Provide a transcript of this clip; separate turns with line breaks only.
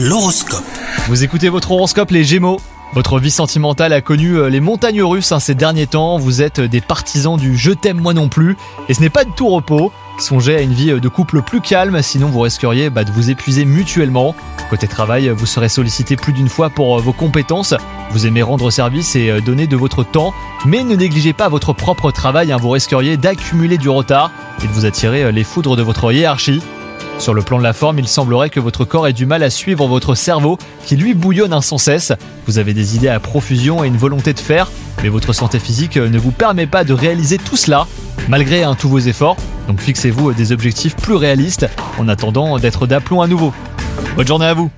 L'horoscope.
Vous écoutez votre horoscope les Gémeaux votre vie sentimentale a connu euh, les montagnes russes hein, ces derniers temps, vous êtes des partisans du je t'aime moi non plus, et ce n'est pas de tout repos. Songez à une vie euh, de couple plus calme, sinon vous risqueriez bah, de vous épuiser mutuellement. Côté travail, vous serez sollicité plus d'une fois pour euh, vos compétences, vous aimez rendre service et donner de votre temps, mais ne négligez pas votre propre travail, hein, vous risqueriez d'accumuler du retard et de vous attirer les foudres de votre hiérarchie. Sur le plan de la forme, il semblerait que votre corps ait du mal à suivre votre cerveau qui lui bouillonne sans cesse. Vous avez des idées à profusion et une volonté de faire, mais votre santé physique ne vous permet pas de réaliser tout cela, malgré tous vos efforts. Donc fixez-vous des objectifs plus réalistes en attendant d'être d'aplomb à nouveau. Bonne journée à vous